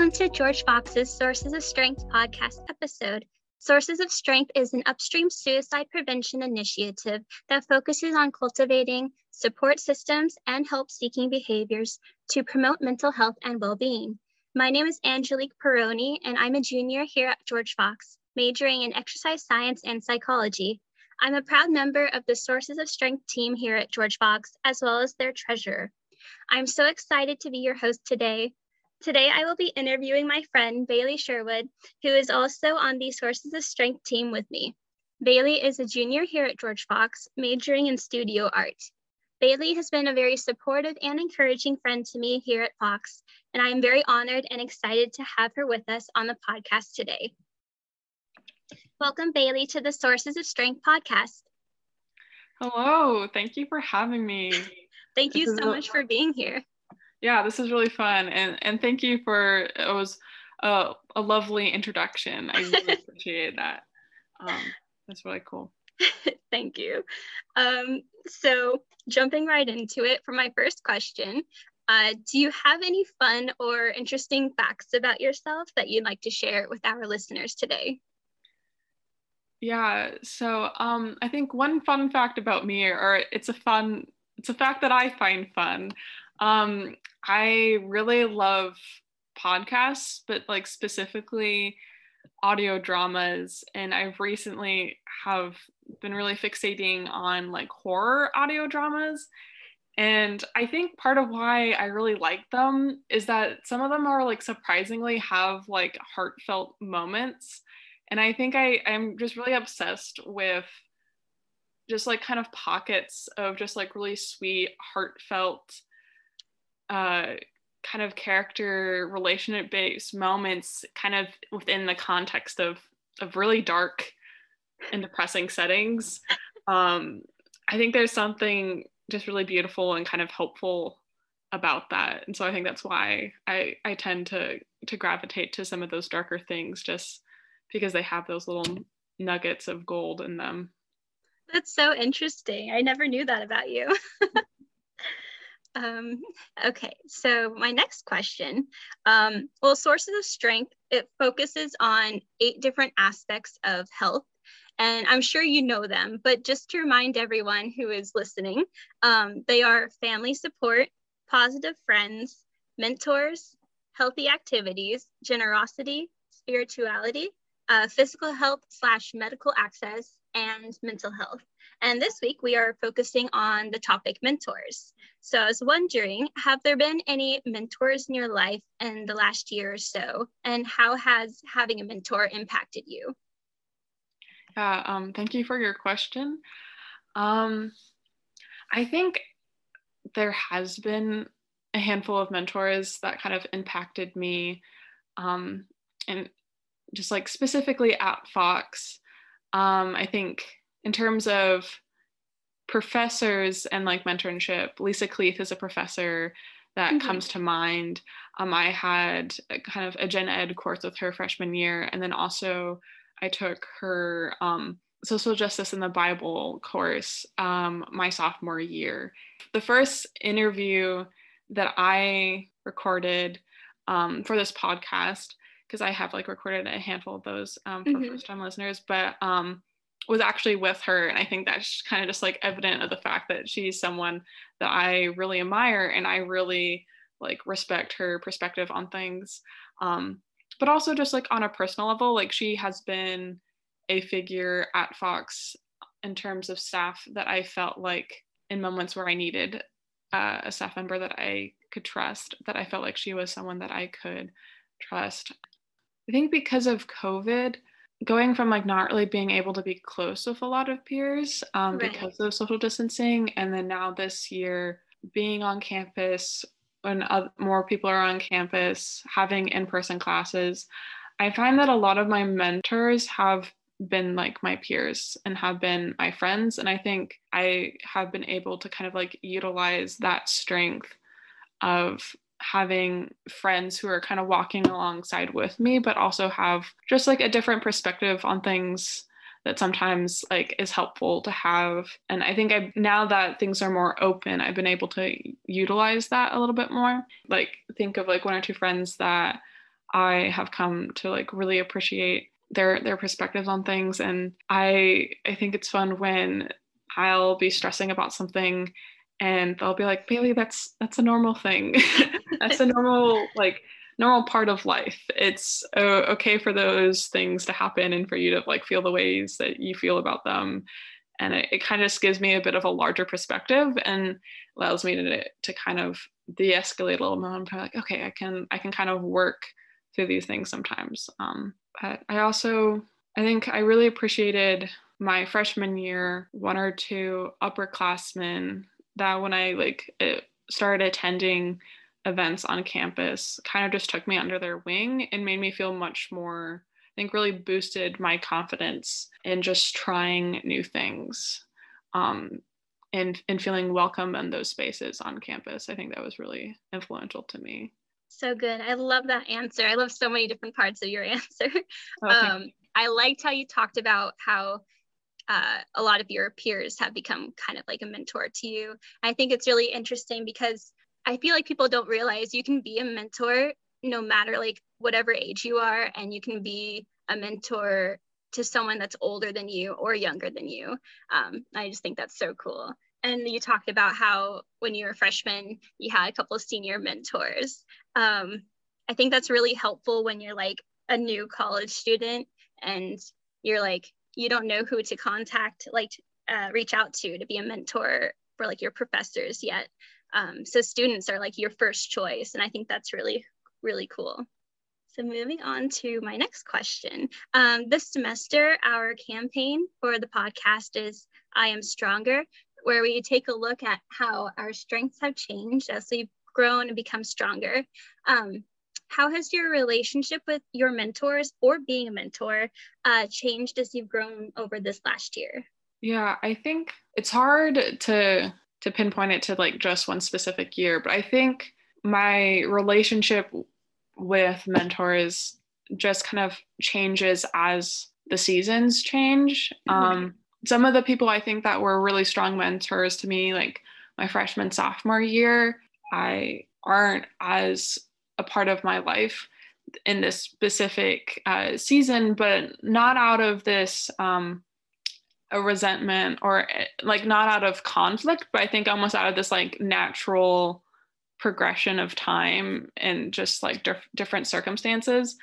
welcome to George Fox's Sources of Strength podcast episode. Sources of Strength is an upstream suicide prevention initiative that focuses on cultivating support systems and help seeking behaviors to promote mental health and well being. My name is Angelique Peroni, and I'm a junior here at George Fox, majoring in exercise science and psychology. I'm a proud member of the Sources of Strength team here at George Fox, as well as their treasurer. I'm so excited to be your host today. Today, I will be interviewing my friend Bailey Sherwood, who is also on the Sources of Strength team with me. Bailey is a junior here at George Fox, majoring in studio art. Bailey has been a very supportive and encouraging friend to me here at Fox, and I am very honored and excited to have her with us on the podcast today. Welcome, Bailey, to the Sources of Strength podcast. Hello, thank you for having me. thank you so much for being here yeah, this is really fun, and and thank you for it was a, a lovely introduction. I really appreciate that. Um, that's really cool. thank you. Um, so jumping right into it for my first question, uh, do you have any fun or interesting facts about yourself that you'd like to share with our listeners today? Yeah, so um, I think one fun fact about me, or it's a fun, it's a fact that I find fun. Um, I really love podcasts, but like specifically audio dramas. And I've recently have been really fixating on like horror audio dramas. And I think part of why I really like them is that some of them are like surprisingly have like heartfelt moments. And I think I, I'm just really obsessed with just like kind of pockets of just like really sweet, heartfelt uh, kind of character relationship based moments kind of within the context of of really dark and depressing settings. Um i think there's something just really beautiful and kind of hopeful about that. And so i think that's why i i tend to to gravitate to some of those darker things just because they have those little nuggets of gold in them. That's so interesting. I never knew that about you Um, okay, so my next question. Um, well, Sources of Strength, it focuses on eight different aspects of health. And I'm sure you know them, but just to remind everyone who is listening, um, they are family support, positive friends, mentors, healthy activities, generosity, spirituality, uh, physical health slash medical access, and mental health. And this week we are focusing on the topic mentors. So I was wondering, have there been any mentors in your life in the last year or so? And how has having a mentor impacted you? Yeah, um, thank you for your question. Um, I think there has been a handful of mentors that kind of impacted me um, and just like specifically at Fox. Um, I think in terms of professors and like mentorship, Lisa Cleath is a professor that mm-hmm. comes to mind. Um, I had kind of a gen ed course with her freshman year, and then also I took her um, social justice in the Bible course um, my sophomore year. The first interview that I recorded um, for this podcast, because I have like recorded a handful of those um, for mm-hmm. first time listeners, but um, was actually with her and i think that's kind of just like evident of the fact that she's someone that i really admire and i really like respect her perspective on things um, but also just like on a personal level like she has been a figure at fox in terms of staff that i felt like in moments where i needed uh, a staff member that i could trust that i felt like she was someone that i could trust i think because of covid going from like not really being able to be close with a lot of peers um, right. because of social distancing and then now this year being on campus when more people are on campus having in-person classes i find that a lot of my mentors have been like my peers and have been my friends and i think i have been able to kind of like utilize that strength of having friends who are kind of walking alongside with me but also have just like a different perspective on things that sometimes like is helpful to have. And i think i now that things are more open i've been able to utilize that a little bit more. Like think of like one or two friends that I have come to like really appreciate their their perspectives on things. And I I think it's fun when I'll be stressing about something and they'll be like Bailey that's that's a normal thing. That's a normal like normal part of life. It's uh, okay for those things to happen and for you to like feel the ways that you feel about them. And it, it kind of just gives me a bit of a larger perspective and allows me to to kind of de-escalate a little more i'm like okay i can i can kind of work through these things sometimes. Um, but i also i think i really appreciated my freshman year one or two upperclassmen that when i like started attending events on campus kind of just took me under their wing and made me feel much more I think really boosted my confidence in just trying new things um, and, and feeling welcome in those spaces on campus. I think that was really influential to me. So good. I love that answer. I love so many different parts of your answer. Oh, um, I liked how you talked about how uh, a lot of your peers have become kind of like a mentor to you. I think it's really interesting because I feel like people don't realize you can be a mentor no matter like whatever age you are, and you can be a mentor to someone that's older than you or younger than you. Um, I just think that's so cool. And you talked about how when you were a freshman, you had a couple of senior mentors. Um, I think that's really helpful when you're like a new college student and you're like, you don't know who to contact, like uh, reach out to to be a mentor for like your professors yet. Um, so students are like your first choice. And I think that's really, really cool. So moving on to my next question. Um, this semester, our campaign for the podcast is I Am Stronger, where we take a look at how our strengths have changed as we've grown and become stronger. Um, how has your relationship with your mentors or being a mentor uh, changed as you've grown over this last year? Yeah, I think it's hard to to pinpoint it to like just one specific year, but I think my relationship with mentors just kind of changes as the seasons change. Mm-hmm. Um, some of the people I think that were really strong mentors to me, like my freshman, sophomore year, I aren't as a part of my life in this specific uh, season, but not out of this um, a resentment or eh, like not out of conflict, but I think almost out of this like natural progression of time and just like dif- different circumstances.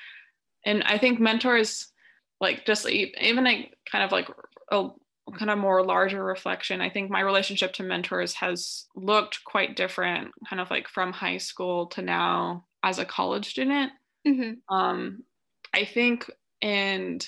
And I think mentors, like just even like kind of like a kind of more larger reflection, I think my relationship to mentors has looked quite different, kind of like from high school to now as a college student. Mm-hmm. Um, I think in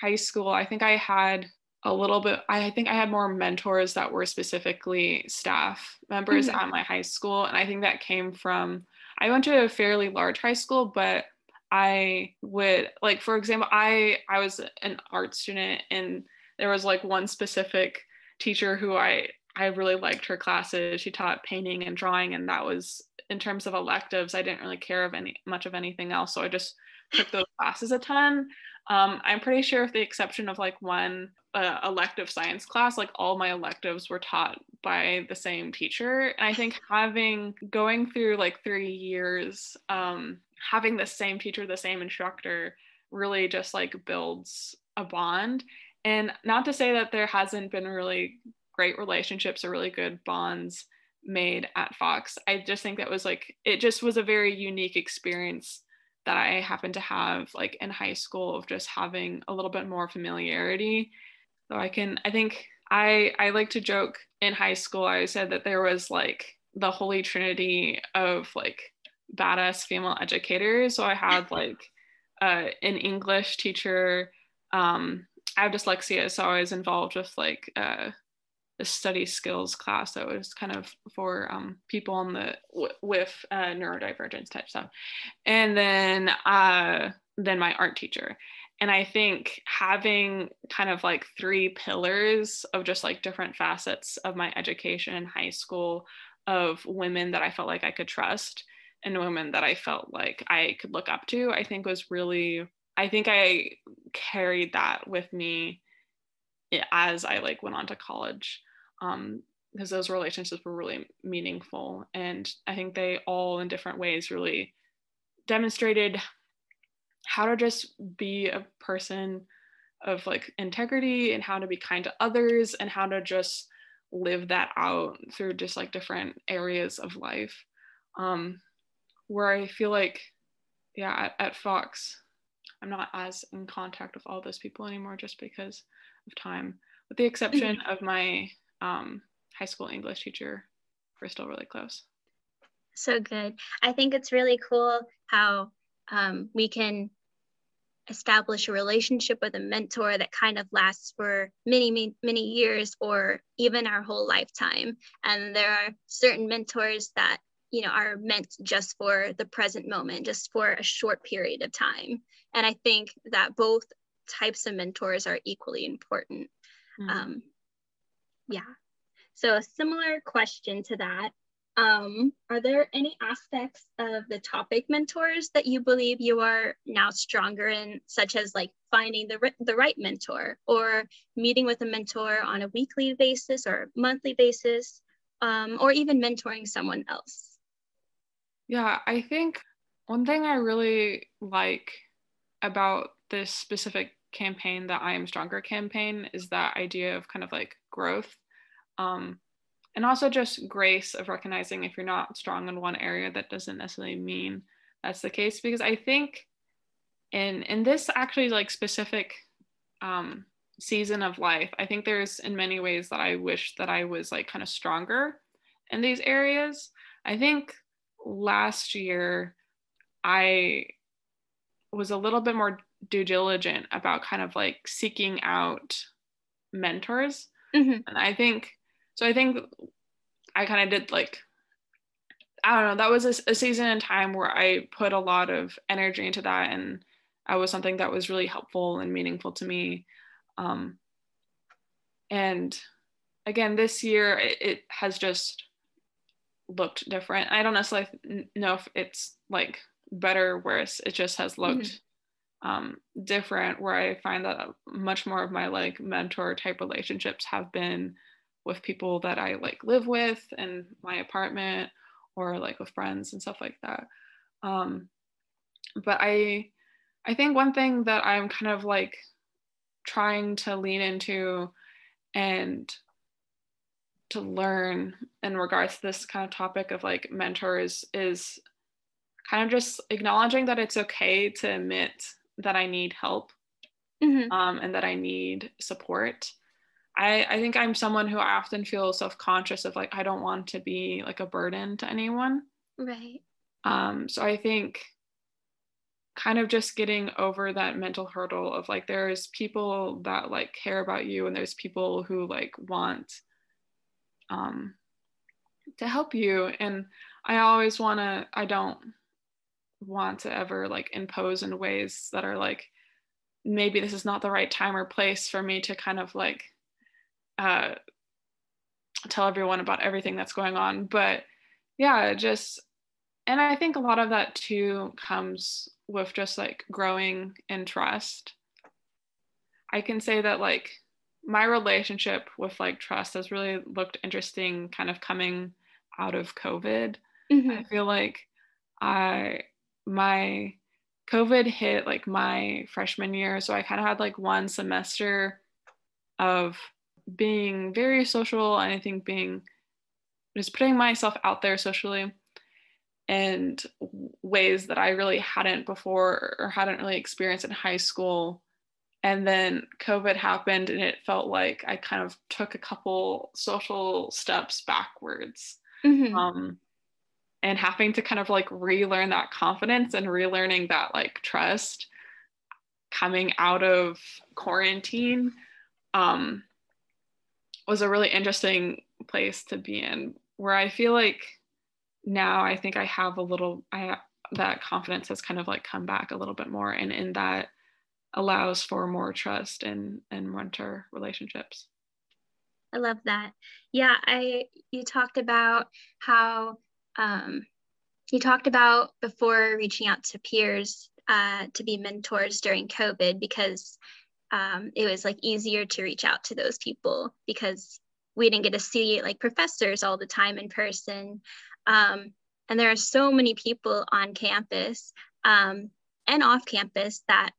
high school, I think I had a little bit i think i had more mentors that were specifically staff members mm-hmm. at my high school and i think that came from i went to a fairly large high school but i would like for example i i was an art student and there was like one specific teacher who i i really liked her classes she taught painting and drawing and that was in terms of electives i didn't really care of any much of anything else so i just took those classes a ton um, I'm pretty sure, with the exception of like one uh, elective science class, like all my electives were taught by the same teacher. And I think having going through like three years, um, having the same teacher, the same instructor, really just like builds a bond. And not to say that there hasn't been really great relationships or really good bonds made at Fox. I just think that was like, it just was a very unique experience that I happened to have like in high school of just having a little bit more familiarity. So I can, I think I I like to joke in high school. I said that there was like the holy trinity of like badass female educators. So I had like uh, an English teacher. Um, I have dyslexia, so I was involved with like uh, study skills class that was kind of for um, people on the w- with uh, neurodivergence type stuff. And then uh, then my art teacher. And i think having kind of like three pillars of just like different facets of my education in high school of women that i felt like i could trust and women that i felt like i could look up to i think was really i think i carried that with me as I like went on to college um, because those relationships were really meaningful. And I think they all in different ways really demonstrated how to just be a person of like integrity and how to be kind to others and how to just live that out through just like different areas of life. Um where i feel like yeah at, at fox i'm not as in contact with all those people anymore just because of time. With the exception mm-hmm. of my um, high school english teacher we're still really close so good i think it's really cool how um, we can establish a relationship with a mentor that kind of lasts for many, many, many years or even our whole lifetime. And there are certain mentors that, you know, are meant just for the present moment, just for a short period of time. And I think that both types of mentors are equally important. Mm-hmm. Um, yeah. So a similar question to that um, are there any aspects of the topic mentors that you believe you are now stronger in, such as like finding the, the right mentor or meeting with a mentor on a weekly basis or monthly basis, um, or even mentoring someone else? Yeah, I think one thing I really like about this specific campaign, the I Am Stronger campaign, is that idea of kind of like growth. Um, and also just grace of recognizing if you're not strong in one area that doesn't necessarily mean that's the case because i think in in this actually like specific um, season of life i think there's in many ways that i wish that i was like kind of stronger in these areas i think last year i was a little bit more due diligent about kind of like seeking out mentors mm-hmm. and i think so I think I kind of did like I don't know. That was a, a, season in time where I put a lot of energy into that, and that was something that was really helpful and meaningful to me. Um, and again, this year it, it, has just looked different. I don't necessarily know if it's like better or worse. It just has looked mm-hmm. Um, different. Where I find that much more of my like mentor type relationships have been with people that I like live with in my apartment or like with friends and stuff like that. Um, but I I think one thing that I'm kind of like trying to lean into and to learn in regards to this kind of topic of like mentors is kind of just acknowledging that it's okay to admit that I need help mm-hmm. um, and that I need support I, I think I'm someone who I often feel self-conscious of like I don't want to be like a burden to anyone. Right. Um, so I think kind of just getting over that mental hurdle of like there's people that like care about you and there's people who like want um to help you and I always want to I don't want to ever like impose in ways that are like maybe this is not the right time or place for me to kind of like uh, tell everyone about everything that's going on. But yeah, just, and I think a lot of that too comes with just like growing in trust. I can say that like my relationship with like trust has really looked interesting kind of coming out of COVID. Mm-hmm. I feel like I, my, COVID hit like my freshman year. So I kind of had like one semester of being very social and I think being just putting myself out there socially and ways that I really hadn't before or hadn't really experienced in high school. And then COVID happened and it felt like I kind of took a couple social steps backwards. Mm-hmm. Um, and having to kind of like relearn that confidence and relearning that like trust coming out of quarantine um, was a really interesting place to be in where I feel like now I think I have a little I that confidence has kind of like come back a little bit more and in that allows for more trust and and mentor relationships. I love that. Yeah, I you talked about how um, you talked about before reaching out to peers uh, to be mentors during COVID because um, it was like easier to reach out to those people because we didn't get to see like professors all the time in person. Um, and there are so many people on campus. Um, and off campus that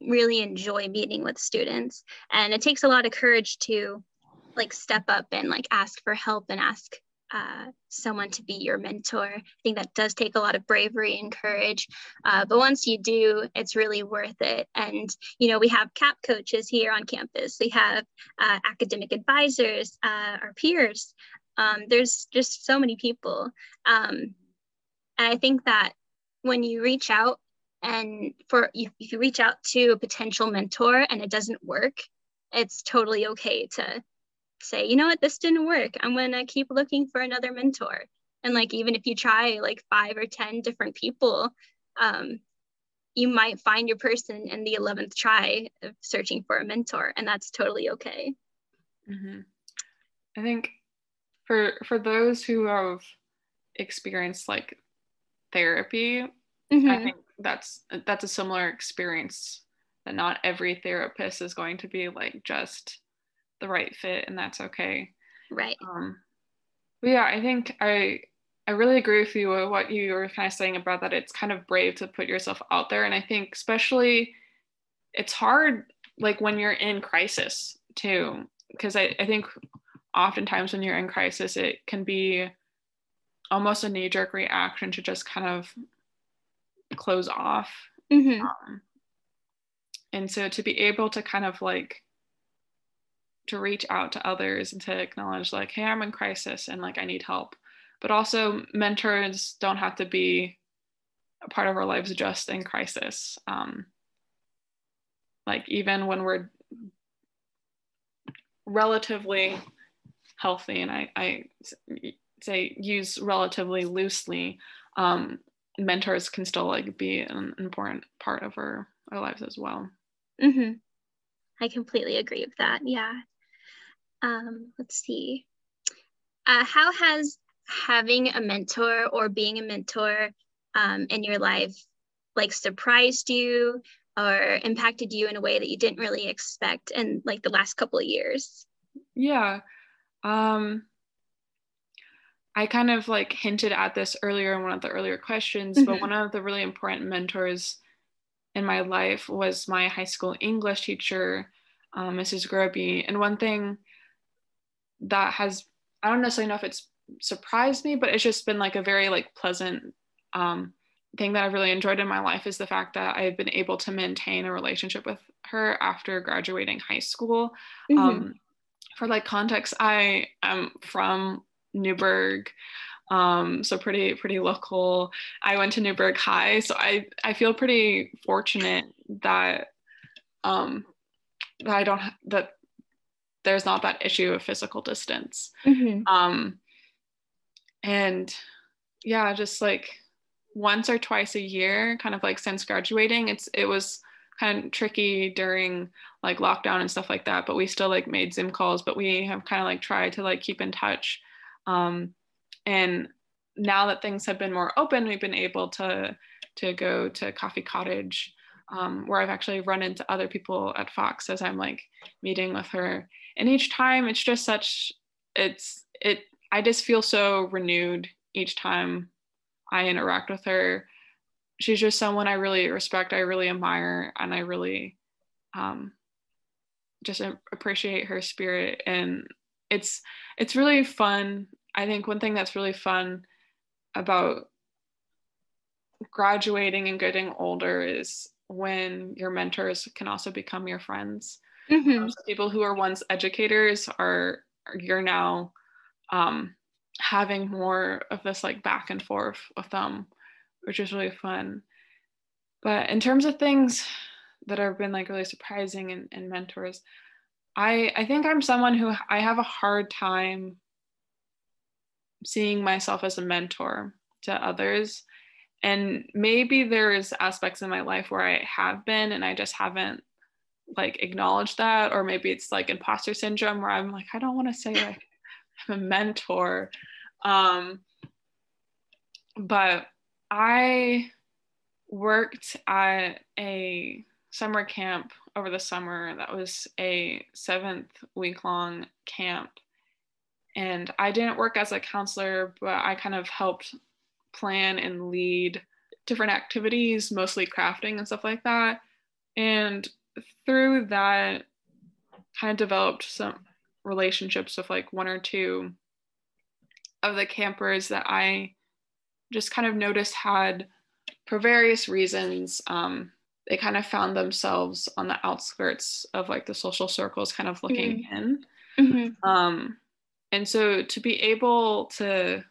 really enjoy meeting with students. And it takes a lot of courage to like step up and like ask for help and ask uh, someone to be your mentor. I think that does take a lot of bravery and courage. Uh, but once you do, it's really worth it. And, you know, we have CAP coaches here on campus, we have uh, academic advisors, uh, our peers. Um, there's just so many people. Um, and I think that when you reach out and for if you reach out to a potential mentor and it doesn't work, it's totally okay to say, you know what, this didn't work. I'm gonna keep looking for another mentor. And like even if you try like five or ten different people, um, you might find your person in the 11th try of searching for a mentor and that's totally okay mm-hmm. i think for for those who have experienced like therapy mm-hmm. i think that's that's a similar experience that not every therapist is going to be like just the right fit and that's okay. Right. Um but yeah i think i i really agree with you with what you were kind of saying about that it's kind of brave to put yourself out there and i think especially it's hard like when you're in crisis too because I, I think oftentimes when you're in crisis it can be almost a knee-jerk reaction to just kind of close off. Mm-hmm. um, and so to be able to kind of like to reach out to others and to acknowledge like hey i'm in crisis and like i need help. But also mentors don't have to be a part of our lives just in crisis um, like even when we're relatively healthy and i, I say use relatively loosely um, mentors can still like be an important part of our, our lives as well. Mm-hmm. i completely agree with that yeah um, let's see. Uh, how has having a mentor or being a mentor um, in your life like surprised you or impacted you in a way that you didn't really expect in like the last couple of years? Yeah. Um, I kind of like hinted at this earlier in one of the earlier questions, mm-hmm. but one of the really important mentors in my life was my high school English teacher, um, Mrs. Groby. And one thing that has I don't necessarily know if it's surprised me, but it's just been like a very like pleasant um, thing that I've really enjoyed in my life is the fact that I've been able to maintain a relationship with her after graduating high school. Mm-hmm. Um, for like context, I am from Newberg, um, so pretty pretty local. I went to Newberg High, so I I feel pretty fortunate that um, that I don't that there's not that issue of physical distance. Mm-hmm. Um, and yeah, just like once or twice a year, kind of like since graduating, it's it was kind of tricky during like lockdown and stuff like that, but we still like made Zoom calls, but we have kind of like tried to like keep in touch. Um, and now that things have been more open, we've been able to to go to Coffee Cottage, um, where I've actually run into other people at Fox as I'm like meeting with her. And each time it's just such it's it i just feel so renewed each time i interact with her. She's just someone i really respect i really admire and i really um, just appreciate her spirit. And it's it's really fun. I think one thing that's really fun about graduating and getting older is when your mentors can also become your friends Mm-hmm. people who are once educators are, you're now um, having more of this like back and forth with them, which is really fun. But in terms of things that have been like really surprising and, and mentors, I I think I'm someone who I have a hard time seeing myself as a mentor to others. And maybe there's aspects in my life where I have been and I just haven't like acknowledged that or maybe it's like imposter syndrome where i'm like i don't want to say like i'm a mentor. Um but i worked at a summer camp over the summer that was a seventh week long camp. And i didn't work as a counselor but i kind of helped plan and lead different activities, mostly crafting and stuff like that. And through that, kind of developed some relationships with like one or two of the campers that I just kind of noticed had, for various reasons, um, they kind of found themselves on the outskirts of like the social circles, kind of looking mm-hmm. in. Mm-hmm. Um, and so to be able to,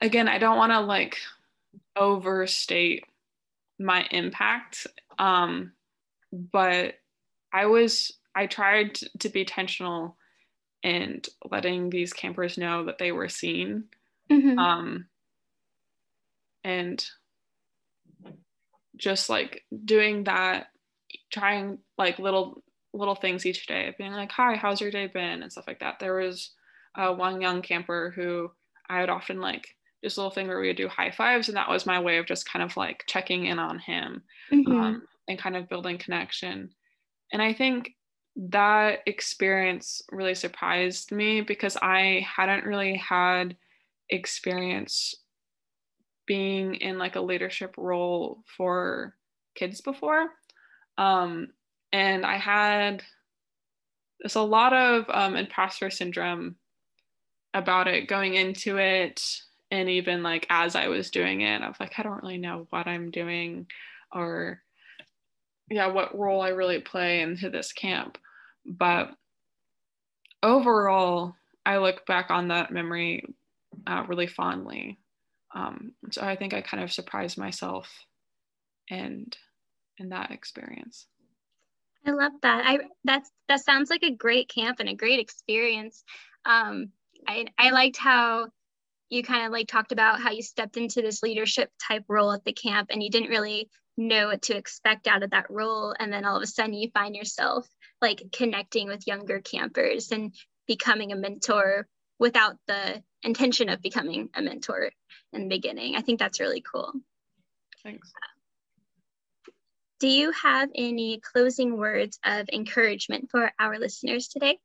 again, I don't want to like overstate my impact, um, but I was I tried to be intentional and letting these campers know that they were seen. Mm-hmm. Um, and just like doing that, trying like little little things each day, being like, "Hi, how's your day been?" and stuff like that. There was uh, one young camper who I would often like this little thing where we would do high fives, and that was my way of just kind of like checking in on him mm-hmm. um, and kind of building connection. And I think that experience really surprised me because I hadn't really had experience being in like a leadership role for kids before. Um, and I had there's a lot of um, imposter syndrome about it going into it and even like as i was doing it i was like i don't really know what i'm doing or yeah what role i really play into this camp but overall, I look back on that memory uh, really fondly. Um, so I think I kind of surprised myself and in that experience. I love that. I that's that sounds like a great camp and a great experience. Um, I I liked how you kind of like talked about how you stepped into this leadership type role at the camp and you didn't really know what to expect out of that role and then all of a sudden you find yourself like connecting with younger campers and becoming a mentor without the intention of becoming a mentor in the beginning. I think that's really cool. Thanks. Do you have any closing words of encouragement for our listeners today?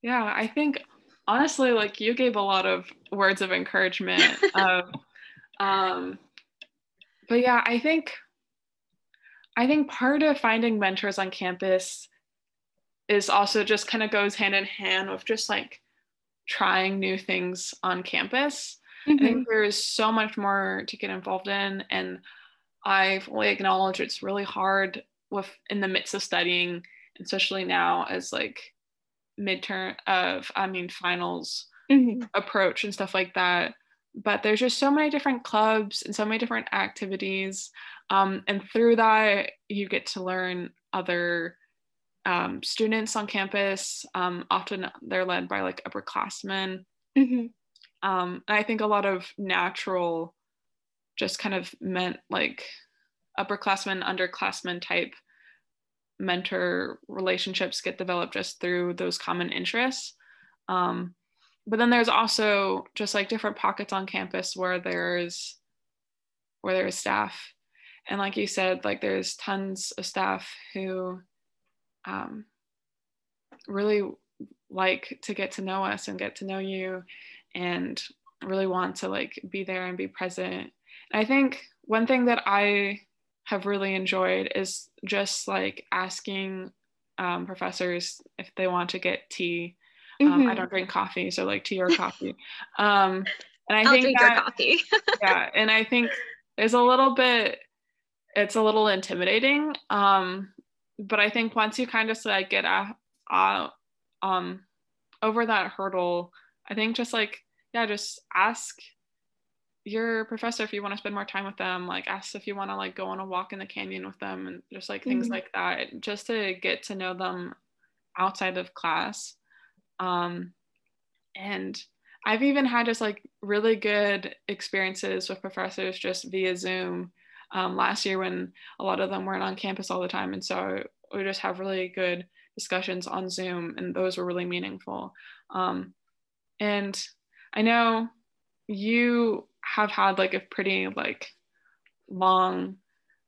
Yeah, I think honestly, like you gave a lot of words of encouragement. of, um, but yeah, I think I think part of finding mentors on campus is also just kind of goes hand in hand with just like trying new things on campus. Mm-hmm. I think mm-hmm. there is so much more to get involved in, and I fully acknowledge it's really hard with in the midst of studying, especially now as like midterm of I mean finals mm-hmm. approach and stuff like that. But there's just so many different clubs and so many different activities. Um, and through that, you get to learn other um, students on campus. Um, often they're led by like upperclassmen. Mm-hmm. Um, and I think a lot of natural, just kind of meant like upperclassmen, underclassmen type mentor relationships get developed just through those common interests. Um, but then there's also just like different pockets on campus where there's where there's staff and like you said like there's tons of staff who um, really like to get to know us and get to know you and really want to like be there and be present and i think one thing that i have really enjoyed is just like asking um, professors if they want to get tea um, mm-hmm. i don't drink coffee so like tea or coffee um, and i I'll think that, coffee yeah and i think there's a little bit it's a little intimidating. Um, but I think once you kind of like get out, uh, um, over that hurdle, I think just like yeah, just ask your professor if you want to spend more time with them. Like ask if you want to like go on a walk in the canyon with them, and just like things mm-hmm. like that, just to get to know them outside of class. Um, and I've even had just like really good experiences with professors just via Zoom um, last year when a lot of them weren't on campus all the time. And so we just have really good discussions on Zoom, and those were really meaningful. Um, and I know you have had like a pretty like long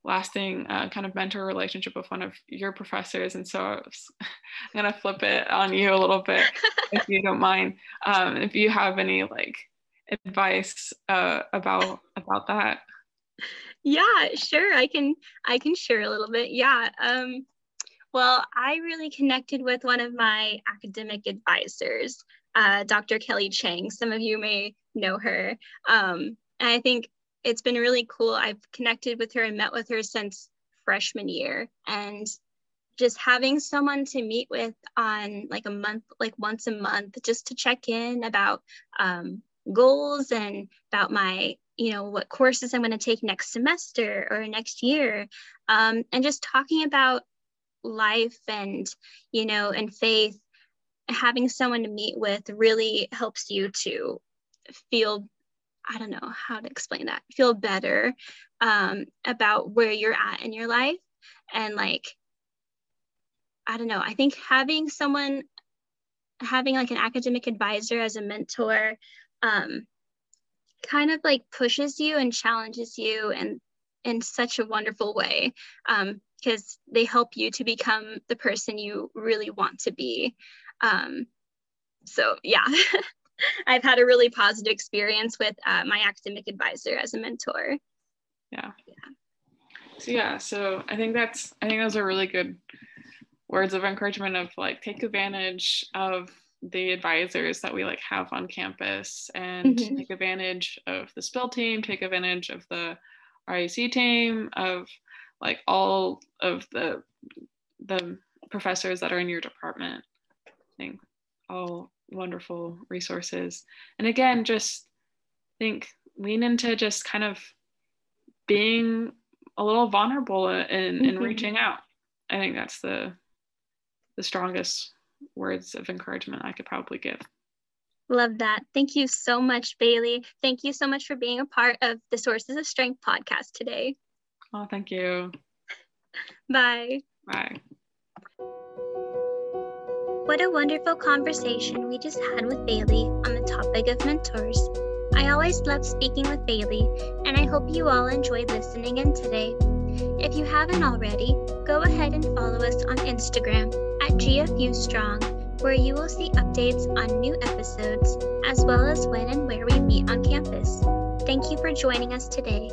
lasting uh, kind of mentor relationship with one of your professors and so i'm gonna flip it on you a little bit if you don't mind um, if you have any like advice uh, about about that yeah, sure. I can I can share a little bit. Yeah. Um, well, I really connected with one of my academic advisors, uh, Dr. Kelly Chang. Some of you may know her. Um, and I think it's been really cool. I've connected with her and met with her since freshman year. And just having someone to meet with on like a month, like once a month, just to check in about um, goals and about my you know what courses i'm going to take next semester or next year um, and just talking about life and you know and faith having someone to meet with really helps you to feel i don't know how to explain that feel better um, about where you're at in your life and like i don't know i think having someone having like an academic advisor as a mentor um, kind of like pushes you and challenges you and in such a wonderful way because um, they help you to become the person you really want to be. Um, so yeah, I've had a really positive experience with uh, my academic advisor as a mentor. Yeah. Yeah. So yeah, so I think that's I think those are really good words of encouragement of like take advantage of the advisors that we like have on campus and mm-hmm. take advantage of the spill team take advantage of the RIC team of like all of the the professors that are in your department I think all wonderful resources and again just think lean into just kind of being a little vulnerable in, mm-hmm. in reaching out I think that's the the strongest words of encouragement I could probably give. Love that. Thank you so much, Bailey. Thank you so much for being a part of the Sources of Strength podcast today. Oh, thank you. Bye. Bye. What a wonderful conversation we just had with Bailey on the topic of mentors. I always love speaking with Bailey, and I hope you all enjoyed listening in today. If you haven't already, go ahead and follow us on Instagram at GFU Strong, where you will see updates on new episodes as well as when and where we meet on campus. Thank you for joining us today.